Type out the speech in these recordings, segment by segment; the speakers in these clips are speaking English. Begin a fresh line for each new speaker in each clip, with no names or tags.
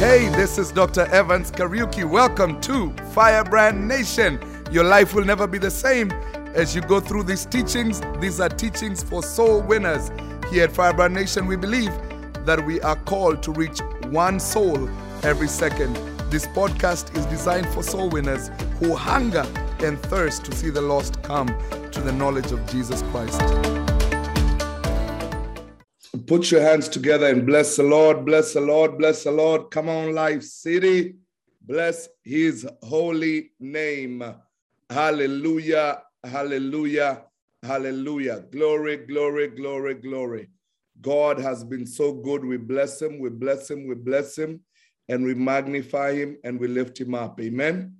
Hey, this is Dr. Evans Kariuki. Welcome to Firebrand Nation. Your life will never be the same as you go through these teachings. These are teachings for soul winners. Here at Firebrand Nation, we believe that we are called to reach one soul every second. This podcast is designed for soul winners who hunger and thirst to see the lost come to the knowledge of Jesus Christ. Put your hands together and bless the Lord, bless the Lord, bless the Lord. Come on, Life City. Bless his holy name. Hallelujah, hallelujah, hallelujah. Glory, glory, glory, glory. God has been so good. We bless him, we bless him, we bless him, and we magnify him and we lift him up. Amen,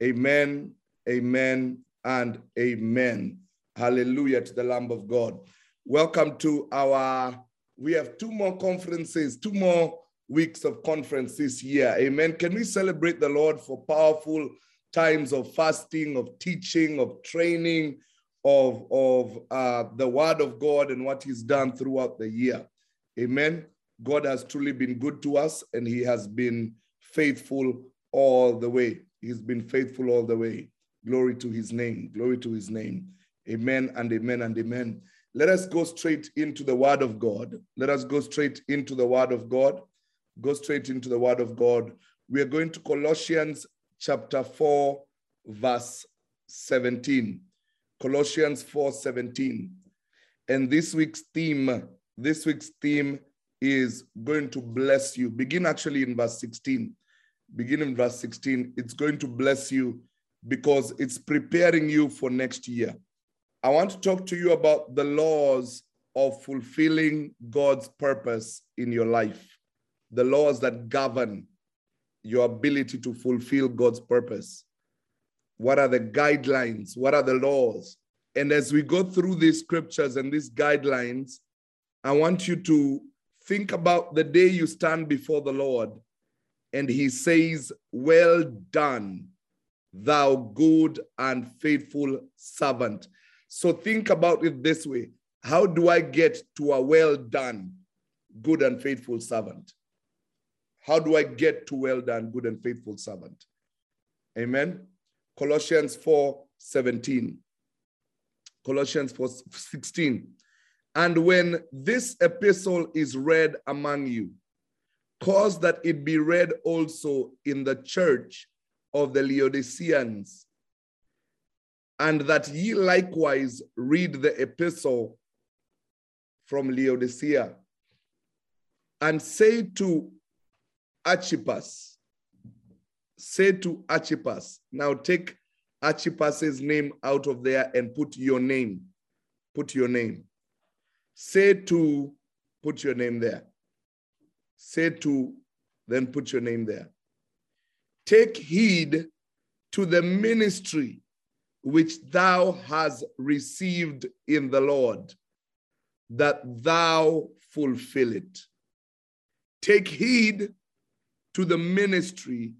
amen, amen, and amen. Hallelujah to the Lamb of God. Welcome to our, we have two more conferences, two more weeks of conference this year. Amen. Can we celebrate the Lord for powerful times of fasting, of teaching, of training, of, of uh, the word of God and what he's done throughout the year. Amen. God has truly been good to us and he has been faithful all the way. He's been faithful all the way. Glory to his name. Glory to his name. Amen and amen and amen. Let us go straight into the word of God. Let us go straight into the word of God. Go straight into the word of God. We are going to Colossians chapter 4, verse 17. Colossians 4 17. And this week's theme, this week's theme is going to bless you. Begin actually in verse 16. Begin in verse 16. It's going to bless you because it's preparing you for next year. I want to talk to you about the laws of fulfilling God's purpose in your life, the laws that govern your ability to fulfill God's purpose. What are the guidelines? What are the laws? And as we go through these scriptures and these guidelines, I want you to think about the day you stand before the Lord and he says, Well done, thou good and faithful servant. So think about it this way How do I get to a well done, good and faithful servant? How do I get to well done, good and faithful servant? Amen. Colossians 4 17. Colossians 4 16. And when this epistle is read among you, cause that it be read also in the church of the Laodiceans, and that ye likewise read the epistle from Laodicea, and say to Archippus, say to Archippus, now take Archippus's name out of there and put your name. Put your name. Say to, put your name there. Say to, then put your name there. Take heed to the ministry which thou hast received in the Lord, that thou fulfill it. Take heed to the ministry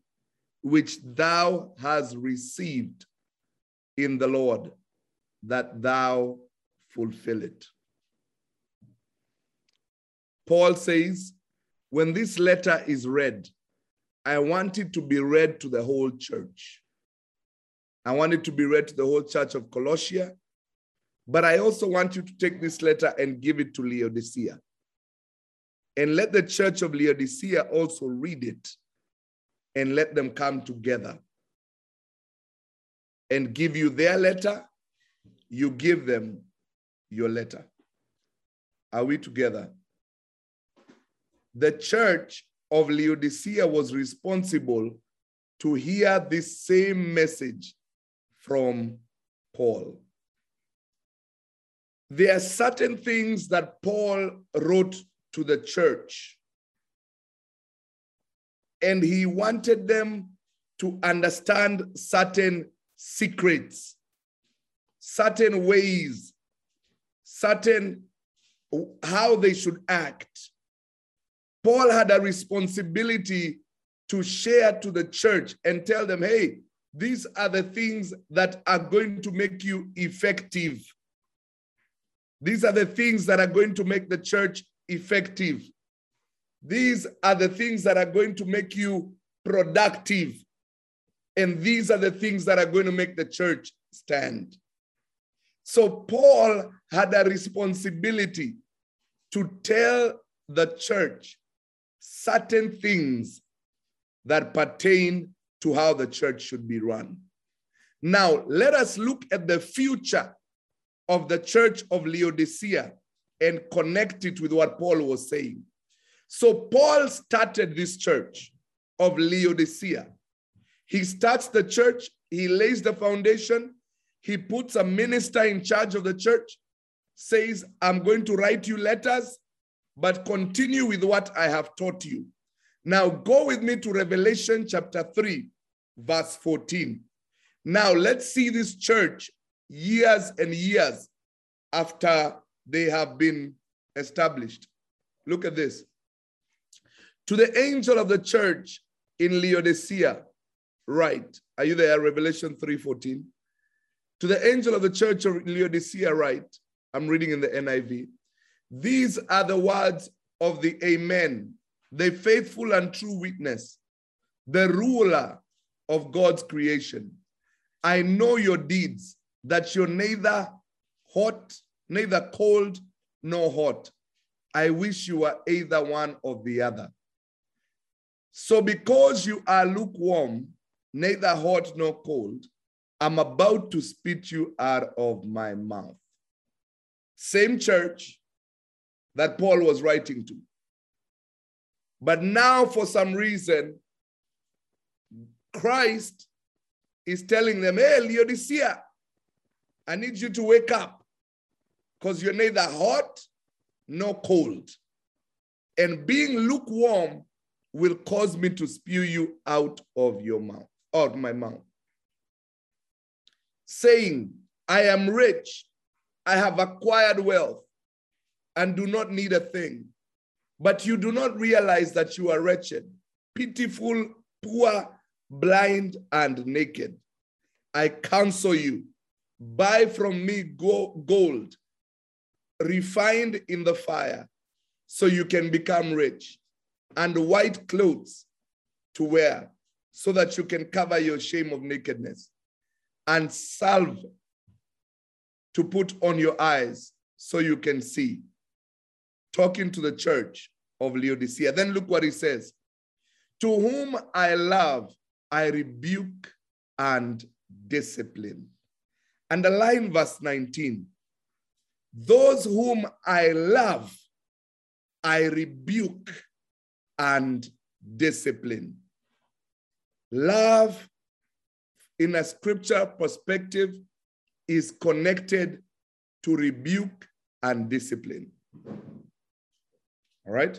which thou hast received in the Lord, that thou fulfill it. Paul says, when this letter is read, I want it to be read to the whole church. I want it to be read to the whole church of Colossia, but I also want you to take this letter and give it to Laodicea. And let the church of Laodicea also read it and let them come together and give you their letter. You give them your letter. Are we together? The church of Laodicea was responsible to hear this same message from Paul. There are certain things that Paul wrote to the church, and he wanted them to understand certain secrets, certain ways, certain how they should act. Paul had a responsibility to share to the church and tell them, hey, these are the things that are going to make you effective. These are the things that are going to make the church effective. These are the things that are going to make you productive. And these are the things that are going to make the church stand. So Paul had a responsibility to tell the church certain things that pertain to how the church should be run. Now, let us look at the future of the church of Laodicea and connect it with what Paul was saying. So, Paul started this church of Laodicea. He starts the church, he lays the foundation, he puts a minister in charge of the church, says, I'm going to write you letters, but continue with what I have taught you. Now, go with me to Revelation chapter 3, verse 14. Now, let's see this church years and years after they have been established. Look at this. To the angel of the church in Laodicea, write. Are you there? Revelation 3:14. To the angel of the church of Laodicea, write. I'm reading in the NIV. These are the words of the Amen, the faithful and true witness, the ruler of God's creation. I know your deeds, that you're neither hot, neither cold nor hot. I wish you were either one or the other. So, because you are lukewarm, neither hot nor cold, I'm about to spit you out of my mouth. Same church that Paul was writing to. But now, for some reason, Christ is telling them, Hey, Laodicea, I need you to wake up because you're neither hot nor cold. And being lukewarm will cause me to spew you out of your mouth, out of my mouth. Saying, I am rich, I have acquired wealth, and do not need a thing. But you do not realize that you are wretched, pitiful, poor, blind, and naked. I counsel you buy from me gold refined in the fire so you can become rich, and white clothes to wear so that you can cover your shame of nakedness, and salve to put on your eyes so you can see. Talking to the church of Laodicea. Then look what he says To whom I love, I rebuke and discipline. Underline verse 19. Those whom I love, I rebuke and discipline. Love, in a scripture perspective, is connected to rebuke and discipline. All right?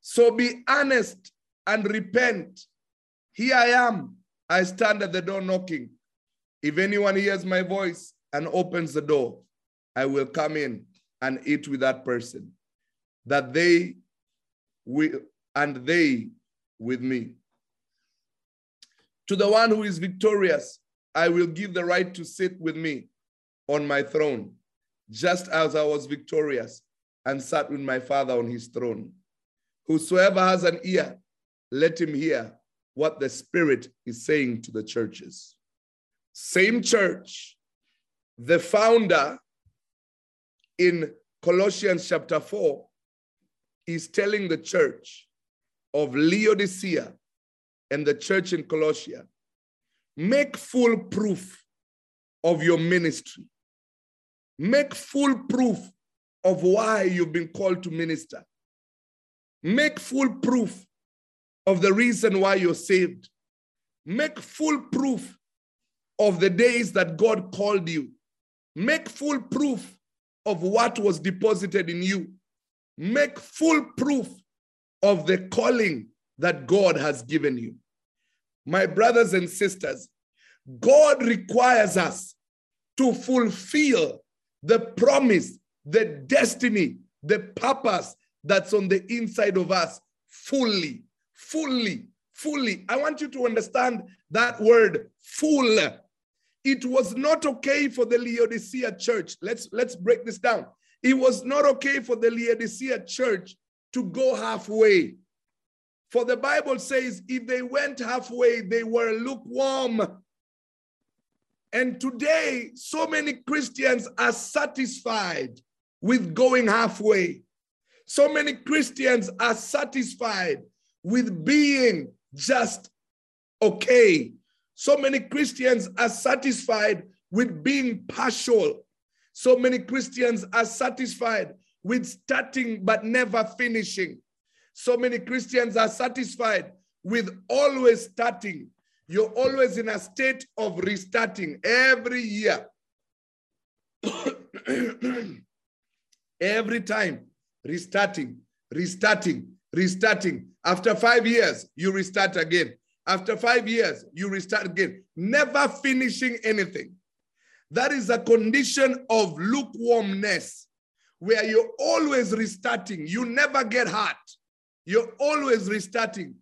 So be honest and repent. Here I am. I stand at the door knocking. If anyone hears my voice and opens the door, I will come in and eat with that person, that they will, and they with me. To the one who is victorious, I will give the right to sit with me on my throne, just as I was victorious and sat with my Father on his throne. Whosoever has an ear, let him hear what the Spirit is saying to the churches. Same church, the founder in Colossians chapter 4 is telling the church of Laodicea and the church in Colossia make full proof of your ministry. Make full proof of why you've been called to minister. Make full proof of the reason why you're saved. Make full proof of the days that God called you. Make full proof of what was deposited in you. Make full proof of the calling that God has given you. My brothers and sisters, God requires us to fulfill the promise, the destiny, the purpose that's on the inside of us fully, fully, fully. I want you to understand that word full it was not okay for the Laodicea church. Let's let's break this down. It was not okay for the Laodicea church to go halfway For the Bible says, if they went halfway, they were lukewarm. And today, so many Christians are satisfied with going halfway. So many Christians are satisfied with being just okay. So many Christians are satisfied with being partial. So many Christians are satisfied with starting but never finishing. So many Christians are satisfied with always starting. You're always in a state of restarting every year. every time, restarting, restarting, restarting. After five years, you restart again. After five years, you restart again, never finishing anything. That is a condition of lukewarmness where you're always restarting. You never get hot. You're always restarting.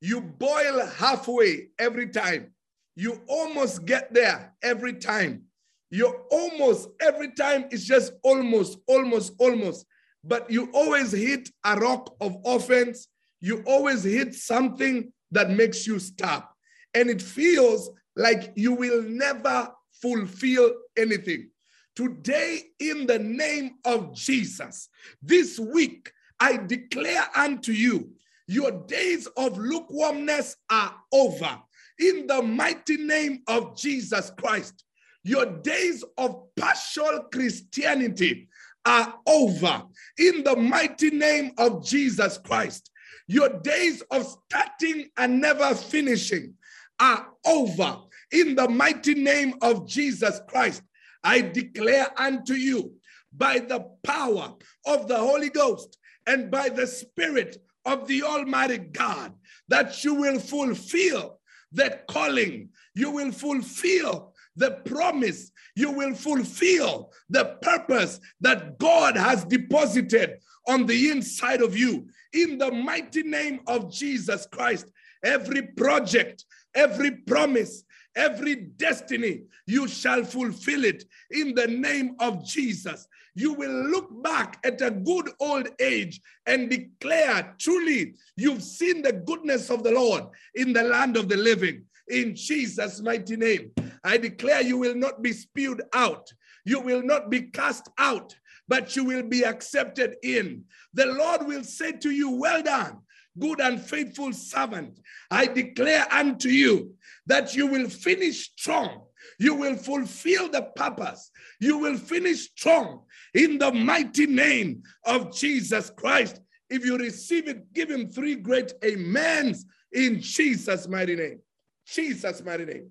You boil halfway every time. You almost get there every time. You're almost every time, it's just almost, almost, almost. But you always hit a rock of offense. You always hit something that makes you stop. And it feels like you will never fulfill anything. Today, in the name of Jesus, this week, I declare unto you, your days of lukewarmness are over. In the mighty name of Jesus Christ, your days of partial Christianity are over. In the mighty name of Jesus Christ, your days of starting and never finishing are over. In the mighty name of Jesus Christ, I declare unto you by the power of the Holy Ghost and by the Spirit of the Almighty God that you will fulfill that calling. You will fulfill the promise. You will fulfill the purpose that God has deposited on the inside of you. In the mighty name of Jesus Christ, every project, every promise, every destiny, you shall fulfill it in the name of Jesus. You will look back at a good old age and declare, truly, you've seen the goodness of the Lord in the land of the living. In Jesus' mighty name, I declare you will not be spewed out. You will not be cast out, but you will be accepted in. The Lord will say to you, Well done, good and faithful servant. I declare unto you that you will finish strong. You will fulfill the purpose. You will finish strong in the mighty name of Jesus Christ. If you receive it, give him three great amens in Jesus' mighty name. Jesus' mighty name.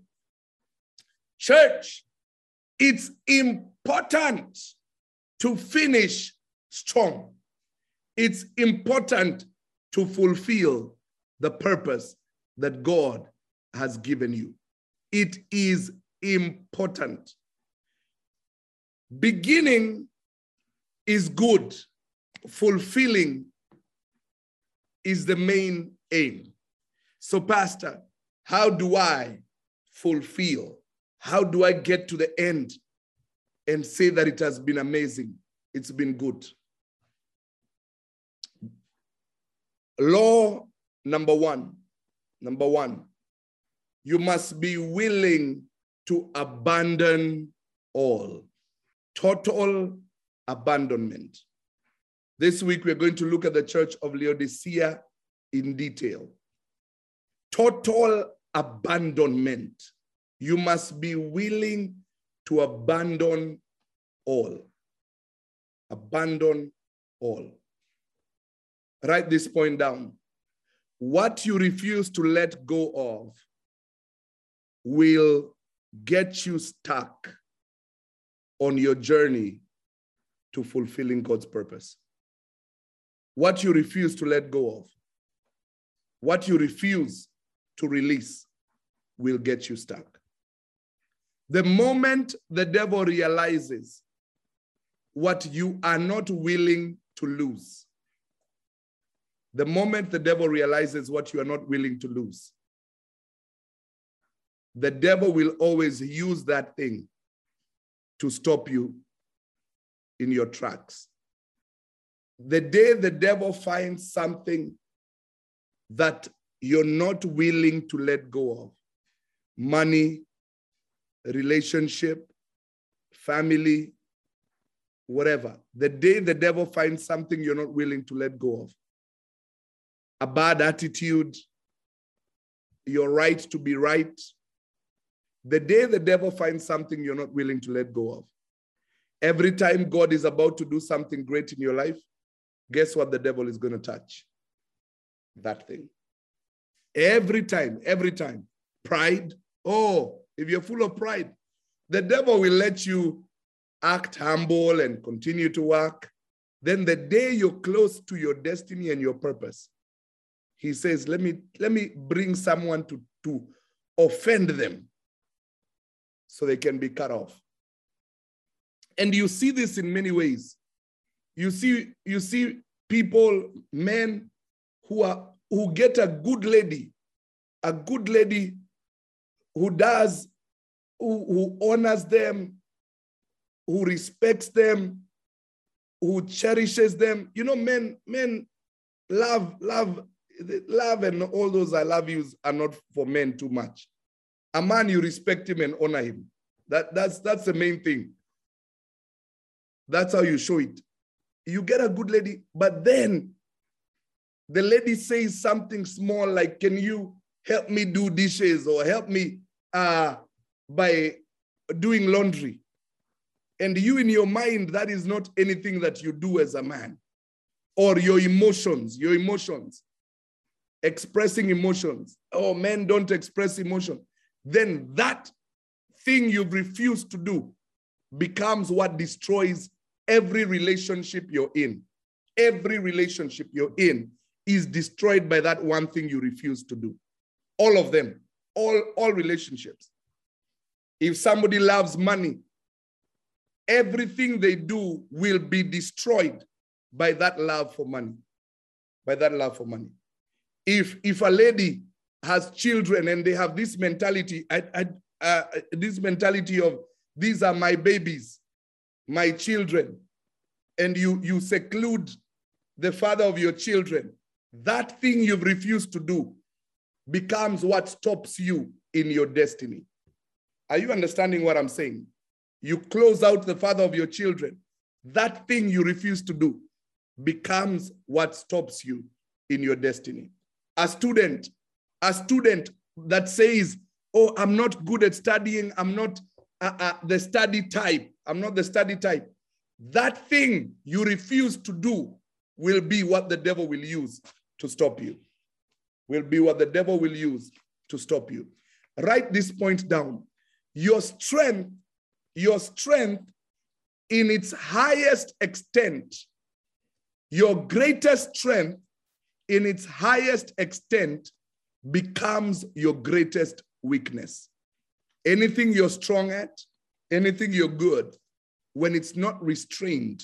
Church, it's important to finish strong. It's important to fulfill the purpose that God has given you. It is important. Beginning is good, fulfilling is the main aim. So, Pastor, how do I fulfill? How do I get to the end and say that it has been amazing? It's been good. Law number one, number one, you must be willing to abandon all. Total abandonment. This week, we're going to look at the church of Laodicea in detail. Total abandonment. You must be willing to abandon all. Abandon all. Write this point down. What you refuse to let go of will get you stuck on your journey to fulfilling God's purpose. What you refuse to let go of, what you refuse to release, will get you stuck. The moment the devil realizes what you are not willing to lose, the moment the devil realizes what you are not willing to lose, the devil will always use that thing to stop you in your tracks. The day the devil finds something that you're not willing to let go of money, relationship, family, whatever. The day the devil finds something you're not willing to let go of, a bad attitude, your right to be right, the day the devil finds something you're not willing to let go of, every time God is about to do something great in your life, guess what the devil is going to touch? That thing. Every time, every time. Pride. Oh, if you're full of pride, the devil will let you act humble and continue to work. Then the day you're close to your destiny and your purpose, he says, let me, let me bring someone to, to offend them so they can be cut off. And you see this in many ways. You see, you see people, men who are who get a good lady, a good lady who does, who, who honors them, who respects them, who cherishes them. You know, men, men love, love, love, and all those I love yous are not for men too much. A man, you respect him and honor him. That, that's, that's the main thing. That's how you show it. You get a good lady, but then the lady says something small like, Can you help me do dishes or help me uh, by doing laundry? And you, in your mind, that is not anything that you do as a man, or your emotions, your emotions, expressing emotions. Oh, men don't express emotion. Then that thing you've refused to do becomes what destroys every relationship you're in. Every relationship you're in is destroyed by that one thing you refuse to do. All of them, all, all relationships. If somebody loves money, everything they do will be destroyed by that love for money. By that love for money. If if a lady has children and they have this mentality, I, I, uh, this mentality of these are my babies, my children, and you you seclude the father of your children, that thing you've refused to do becomes what stops you in your destiny. Are you understanding what I'm saying? You close out the father of your children. That thing you refuse to do becomes what stops you in your destiny. A student, a student that says, Oh, I'm not good at studying, I'm not uh, uh, the study type, I'm not the study type. That thing you refuse to do will be what the devil will use to stop you. Will be what the devil will use to stop you. Write this point down. Your strength, your strength in its highest extent, your greatest strength in its highest extent becomes your greatest weakness. Anything you're strong at, anything you're good, when it's not restrained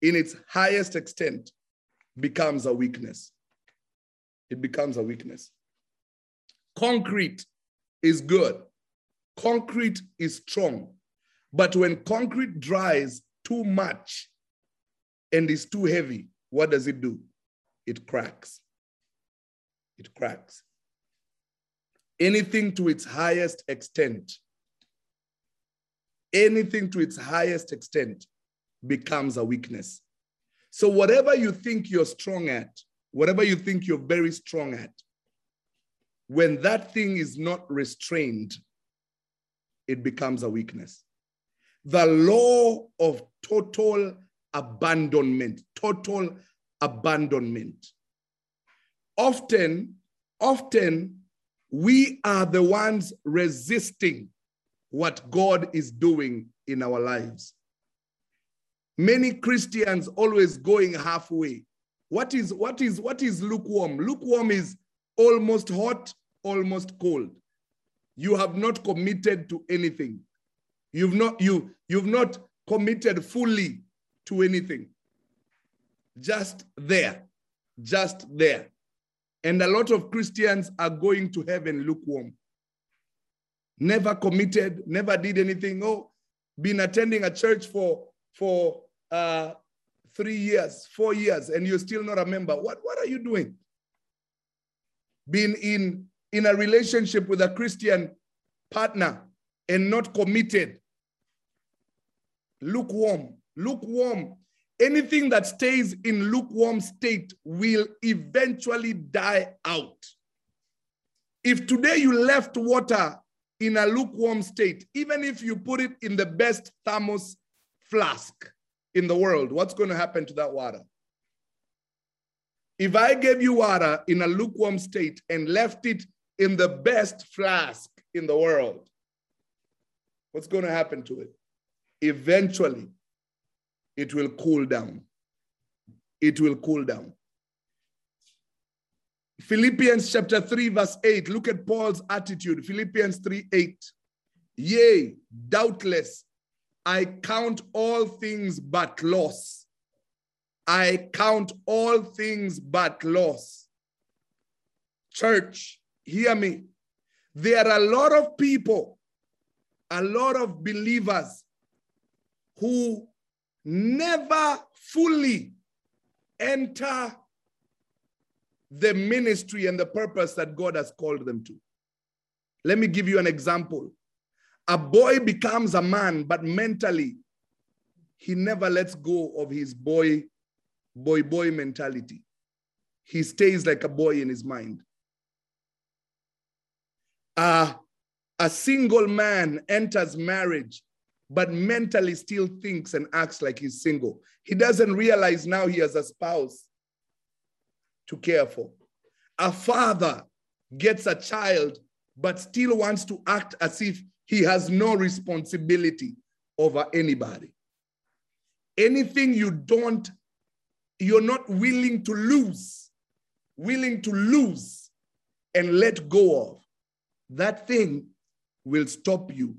in its highest extent, becomes a weakness. It becomes a weakness. Concrete is good. Concrete is strong. But when concrete dries too much and is too heavy, what does it do? It cracks. It cracks. Anything to its highest extent, anything to its highest extent becomes a weakness. So, whatever you think you're strong at, whatever you think you're very strong at, when that thing is not restrained, it becomes a weakness. The law of total abandonment, total abandonment. Often, often we are the ones resisting what God is doing in our lives. Many Christians always going halfway. What is what is what is lukewarm? Lukewarm is almost hot, almost cold. You have not committed to anything. You've not you you've not committed fully to anything. Just there. Just there. And a lot of Christians are going to heaven lukewarm. Never committed, never did anything. Oh, been attending a church for for uh, three years, four years, and you're still not a member. What, what are you doing? been in, in a relationship with a Christian partner and not committed. Lukewarm, lukewarm. Anything that stays in lukewarm state will eventually die out. If today you left water in a lukewarm state, even if you put it in the best thermos flask in the world, what's going to happen to that water? If I gave you water in a lukewarm state and left it in the best flask in the world, what's going to happen to it? Eventually, it will cool down. It will cool down. Philippians chapter 3, verse 8. Look at Paul's attitude. Philippians 3 8. Yea, doubtless, I count all things but loss. I count all things but loss. Church, hear me. There are a lot of people, a lot of believers who never fully enter the ministry and the purpose that God has called them to. Let me give you an example. A boy becomes a man, but mentally, he never lets go of his boy, boy, boy mentality. He stays like a boy in his mind. Uh, a single man enters marriage, but mentally still thinks and acts like he's single. He doesn't realize now he has a spouse to care for. A father gets a child, but still wants to act as if he has no responsibility over anybody. Anything you don't, you're not willing to lose, willing to lose and let go of, that thing will stop you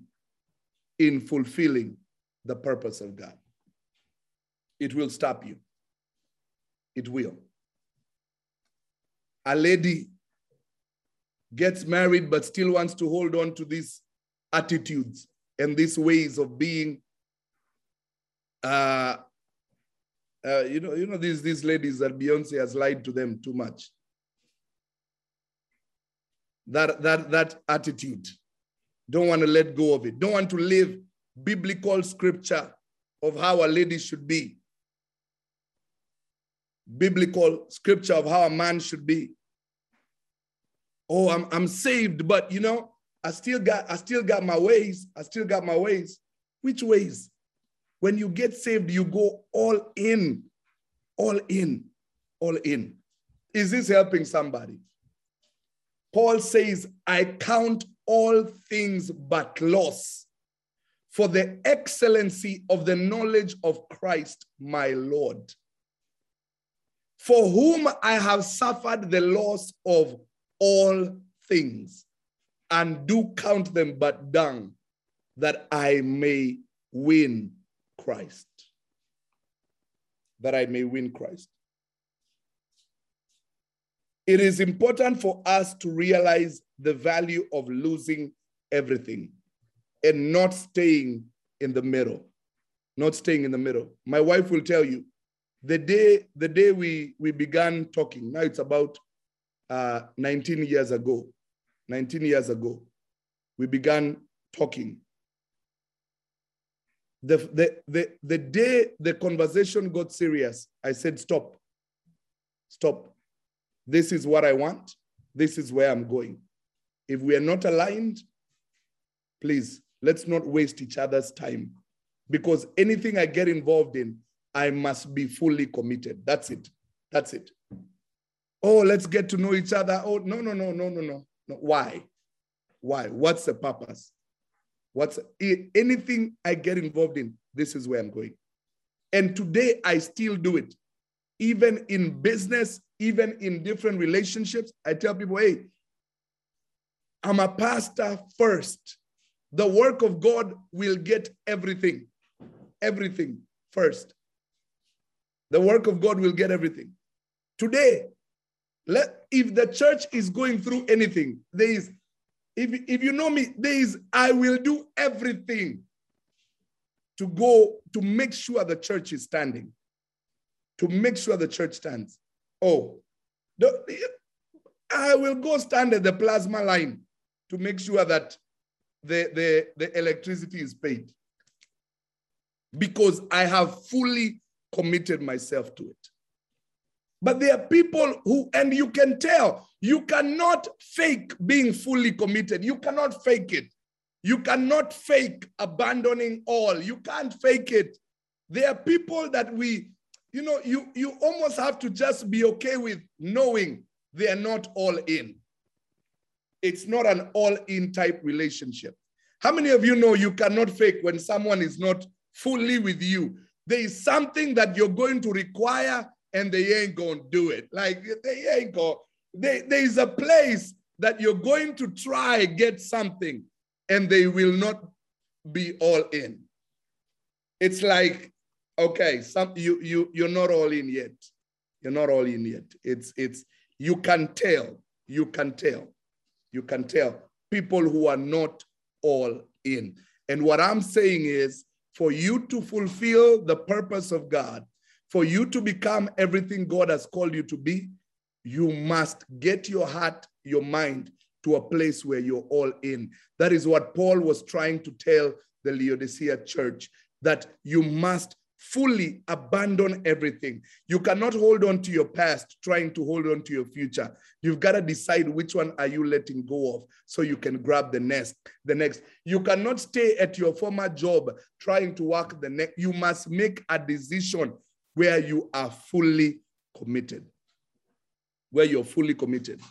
in fulfilling the purpose of God. It will stop you. It will a lady gets married but still wants to hold on to these attitudes and these ways of being uh, uh, you know you know these these ladies that Beyoncé has lied to them too much. That that that attitude. Don't want to let go of it. Don't want to live biblical scripture of how a lady should be. Biblical scripture of how a man should be. Oh, I'm, I'm saved, but you know, I still got I still got my ways. I still got my ways. Which ways? When you get saved, you go all in, all in, all in. Is this helping somebody? Paul says, I count all things but loss for the excellency of the knowledge of Christ, my Lord for whom I have suffered the loss of all things, and do count them but dung, that I may win Christ. That I may win Christ. It is important for us to realize the value of losing everything and not staying in the middle. Not staying in the middle. My wife will tell you, the day the day we we began talking now it's about uh, 19 years ago 19 years ago we began talking the, the, the, the day the conversation got serious i said stop stop this is what i want this is where i'm going if we are not aligned please let's not waste each other's time because anything i get involved in I must be fully committed. That's it. That's it. Oh, let's get to know each other. Oh, no, no, no, no, no, no. Why? Why? What's the purpose? What's anything I get involved in? This is where I'm going. And today I still do it. Even in business, even in different relationships, I tell people, hey, I'm a pastor first. The work of God will get everything, everything first. The work of God will get everything. Today, let, if the church is going through anything, there is, if, if you know me, there is, I will do everything to go to make sure the church is standing, to make sure the church stands. Oh, the, I will go stand at the plasma line to make sure that the, the, the electricity is paid because I have fully committed myself to it. But there are people who, and you can tell, you cannot fake being fully committed. You cannot fake it. You cannot fake abandoning all. You can't fake it. There are people that we, you know, you, you almost have to just be okay with knowing they are not all in. It's not an all in type relationship. How many of you know you cannot fake when someone is not fully with you? There is something that you're going to require and they ain't to do it. Like they ain't going. They, there is a place that you're going to try get something and they will not be all in. It's like, okay, some you you you're not all in yet. You're not all in yet. It's it's you can tell, you can tell, you can tell people who are not all in. And what I'm saying is for you to fulfill the purpose of God, for you to become everything God has called you to be, you must get your heart, your mind to a place where you're all in. That is what Paul was trying to tell the Laodicea church that you must fully abandon everything. You cannot hold on to your past trying to hold on to your future. You've got to decide which one are you letting go of so you can grab the next. The next. You cannot stay at your former job trying to work the next. You must make a decision where you are fully committed. Where you're fully committed.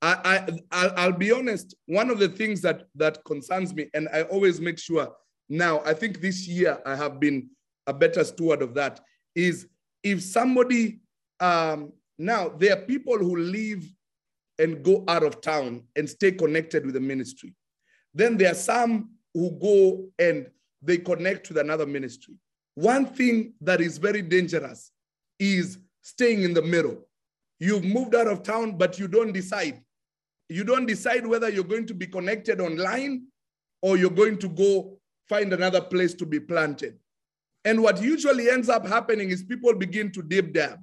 I, I I'll be honest. One of the things that that concerns me, and I always make sure. Now, I think this year I have been a better steward of that. Is if somebody um, now there are people who leave and go out of town and stay connected with the ministry. Then there are some who go and they connect with another ministry. One thing that is very dangerous is staying in the middle. You've moved out of town, but you don't decide you don't decide whether you're going to be connected online or you're going to go find another place to be planted. And what usually ends up happening is people begin to dip dab,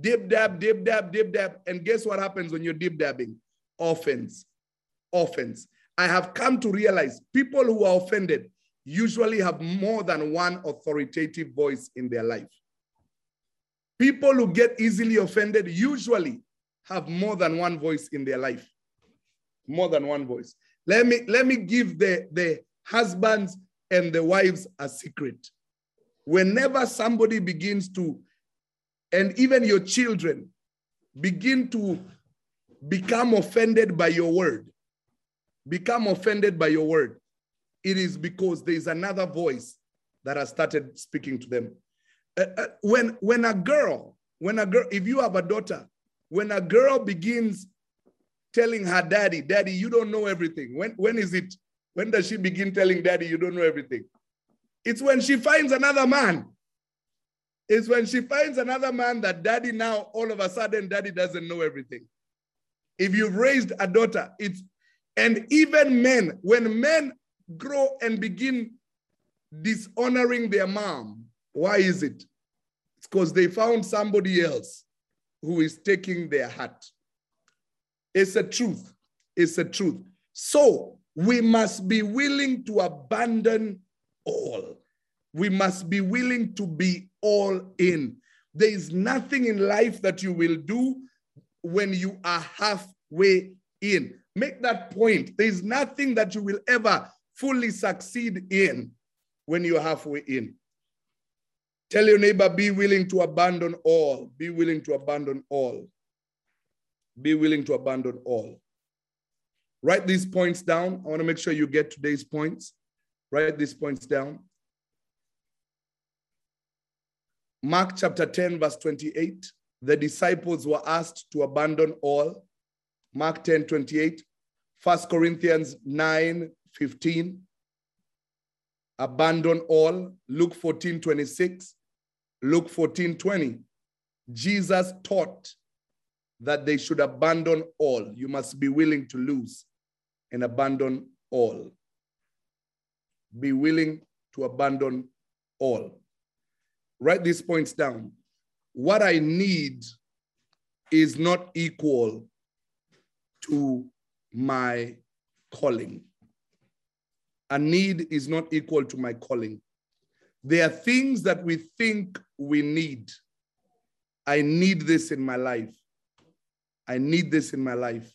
dip dab, dip dab, dip dab. And guess what happens when you're dip dabbing? Offense. Offense. I have come to realize people who are offended usually have more than one authoritative voice in their life. People who get easily offended usually have more than one voice in their life more than one voice. Let me let me give the, the husbands and the wives a secret. Whenever somebody begins to, and even your children begin to become offended by your word, become offended by your word, it is because there is another voice that has started speaking to them. Uh, uh, when, when a girl, when a girl, if you have a daughter, when a girl begins telling her daddy, Daddy, you don't know everything. When, when is it? When does she begin telling daddy, you don't know everything? It's when she finds another man. It's when she finds another man that daddy now, all of a sudden, daddy doesn't know everything. If you've raised a daughter, it's, and even men, when men grow and begin dishonoring their mom, why is it? It's because they found somebody else who is taking their heart. It's a truth. It's a truth. So we must be willing to abandon all. We must be willing to be all in. There is nothing in life that you will do when you are halfway in. Make that point. There is nothing that you will ever fully succeed in when you're halfway in. Tell your neighbor, be willing to abandon all. Be willing to abandon all. Be willing to abandon all. Write these points down. I want to make sure you get today's points. Write these points down. Mark chapter 10, verse 28. The disciples were asked to abandon all. Mark 10, 28. 1 Corinthians 9, 15. Abandon all. Luke 14, 26. Luke 14, 20. Jesus taught that they should abandon all. You must be willing to lose and abandon all. Be willing to abandon all. Write these points down. What I need is not equal to my calling. A need is not equal to my calling. There are things that we think we need. I need this in my life. I need this in my life.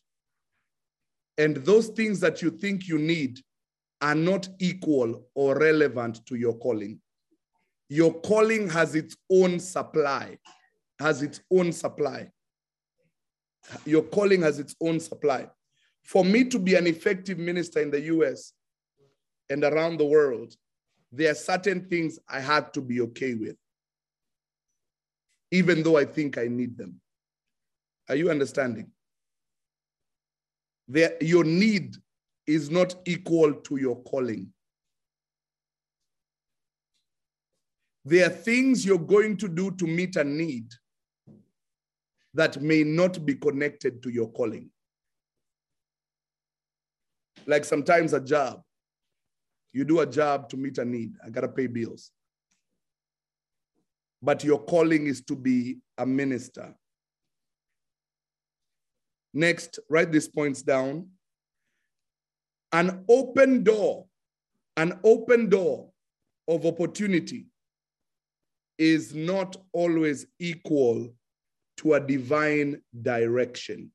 And those things that you think you need are not equal or relevant to your calling. Your calling has its own supply, has its own supply. Your calling has its own supply. For me to be an effective minister in the US and around the world, there are certain things I had to be okay with, even though I think I need them. Are you understanding? There, your need is not equal to your calling. There are things you're going to do to meet a need that may not be connected to your calling. Like sometimes a job, you do a job to meet a need. I got to pay bills. But your calling is to be a minister. Next, write these points down. An open door, an open door of opportunity is not always equal to a divine direction.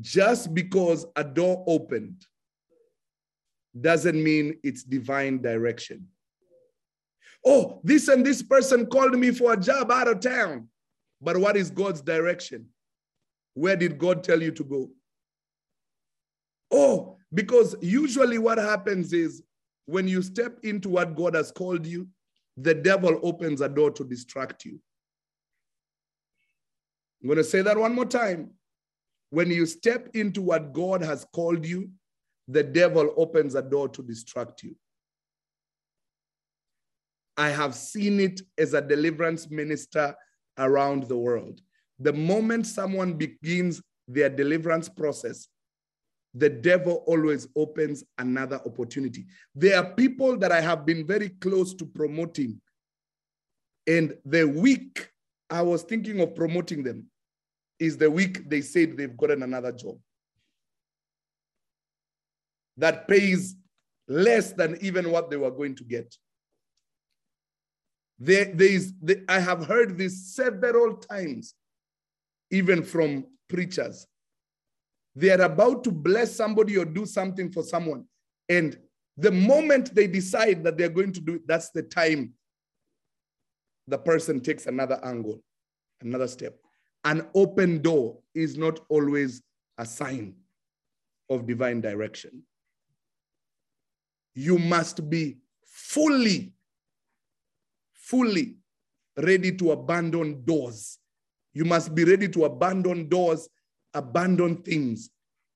Just because a door opened doesn't mean it's divine direction. Oh, this and this person called me for a job out of town. But what is God's direction? Where did God tell you to go? Oh, because usually what happens is when you step into what God has called you, the devil opens a door to distract you. I'm going to say that one more time. When you step into what God has called you, the devil opens a door to distract you. I have seen it as a deliverance minister around the world. The moment someone begins their deliverance process, the devil always opens another opportunity. There are people that I have been very close to promoting. And the week I was thinking of promoting them is the week they said they've gotten another job that pays less than even what they were going to get. There, there is, I have heard this several times, even from preachers. They are about to bless somebody or do something for someone. And the moment they decide that they're going to do it, that's the time the person takes another angle, another step. An open door is not always a sign of divine direction. You must be fully, fully ready to abandon doors. You must be ready to abandon doors, abandon things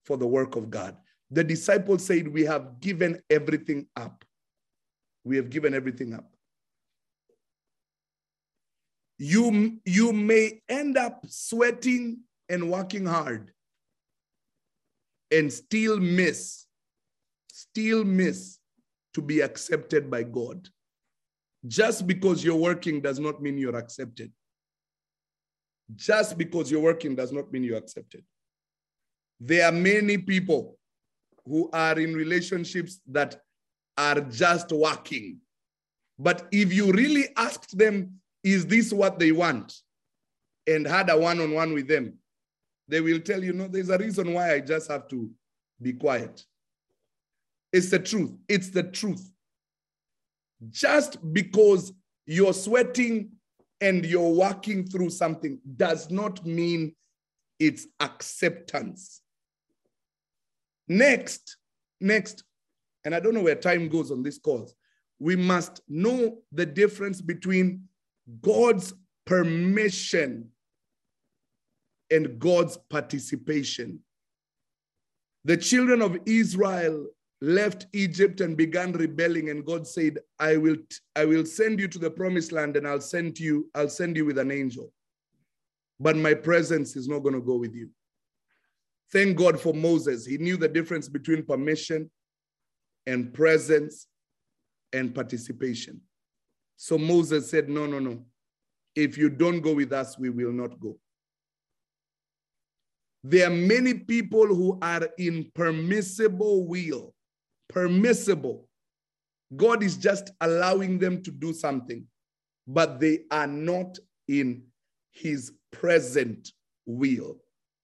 for the work of God. The disciples said, We have given everything up. We have given everything up you, you may end up sweating and working hard and still miss, still miss to be accepted by God. Just because you're working does not mean you're accepted. Just because you're working does not mean you're accepted. There are many people who are in relationships that are just working. But if you really asked them, is this what they want? And had a one on one with them, they will tell you, no, there's a reason why I just have to be quiet. It's the truth. It's the truth. Just because you're sweating and you're working through something does not mean it's acceptance. Next, next, and I don't know where time goes on this course, we must know the difference between God's permission and God's participation. The children of Israel left Egypt and began rebelling, and God said, I will, I will send you to the promised land and I'll send you, I'll send you with an angel. But my presence is not going to go with you. Thank God for Moses. He knew the difference between permission and presence and participation. So Moses said, No, no, no. If you don't go with us, we will not go. There are many people who are in permissible will, permissible. God is just allowing them to do something, but they are not in his present will,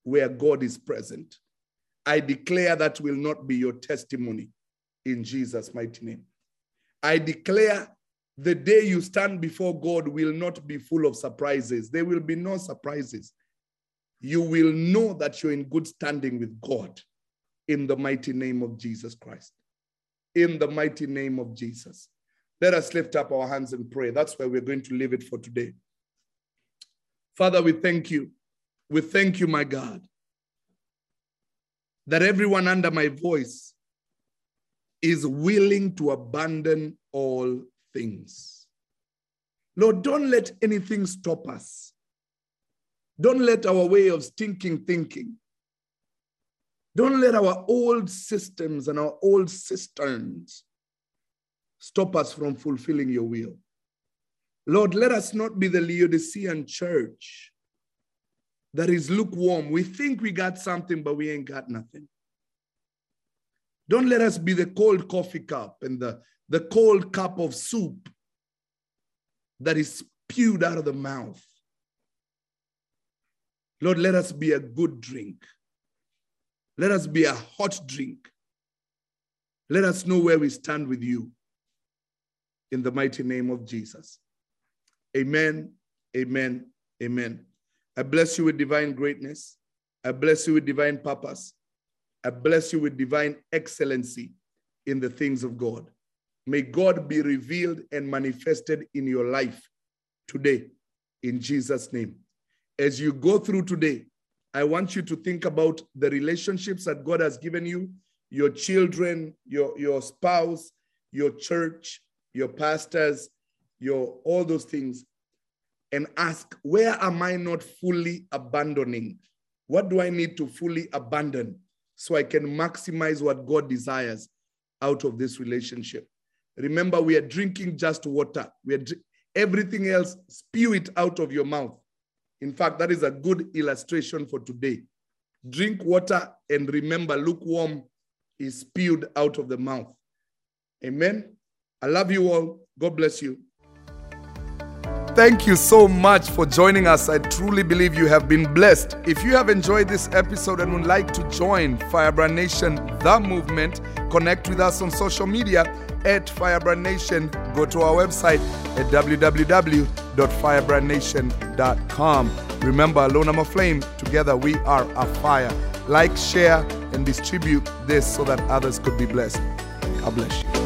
where God is present. I declare that will not be your testimony in Jesus' mighty name. I declare the day you stand before God will not be full of surprises. There will be no surprises. You will know that you're in good standing with God in the mighty name of Jesus Christ. In the mighty name of Jesus. Let us lift up our hands and pray. That's where we're going to leave it for today. Father, we thank you. We thank you, my God, that everyone under my voice is willing to abandon all things. Lord, don't let anything stop us. Don't let our way of stinking thinking, don't let our old systems and our old cisterns stop us from fulfilling your will. Lord, let us not be the Laodicean church that is lukewarm. We think we got something, but we ain't got nothing. Don't let us be the cold coffee cup and the, the cold cup of soup that is spewed out of the mouth. Lord, let us be a good drink. Let us be a hot drink. Let us know where we stand with you. In the mighty name of Jesus. Amen, amen, amen. I bless you with divine greatness. I bless you with divine purpose. I bless you with divine excellency in the things of God. May God be revealed and manifested in your life today in Jesus' name. As you go through today, I want you to think about the relationships that God has given you, your children, your, your spouse, your church, your pastors, your all those things, and ask, where am I not fully abandoning? What do I need to fully abandon so I can maximize what God desires out of this relationship? Remember, we are drinking just water. We are everything else, spew it out of your mouth. In fact, that is a good illustration for today. Drink water and remember, lukewarm is spewed out of the mouth. Amen. I love you all. God bless you. Thank you so much for joining us. I truly believe you have been blessed. If you have enjoyed this episode and would like to join Firebrand Nation, the movement, connect with us on social media at Firebrand Nation. Go to our website at www.firebrandnation.com. Remember, alone I'm a flame. Together we are a fire. Like, share, and distribute this so that others could be blessed. God bless you.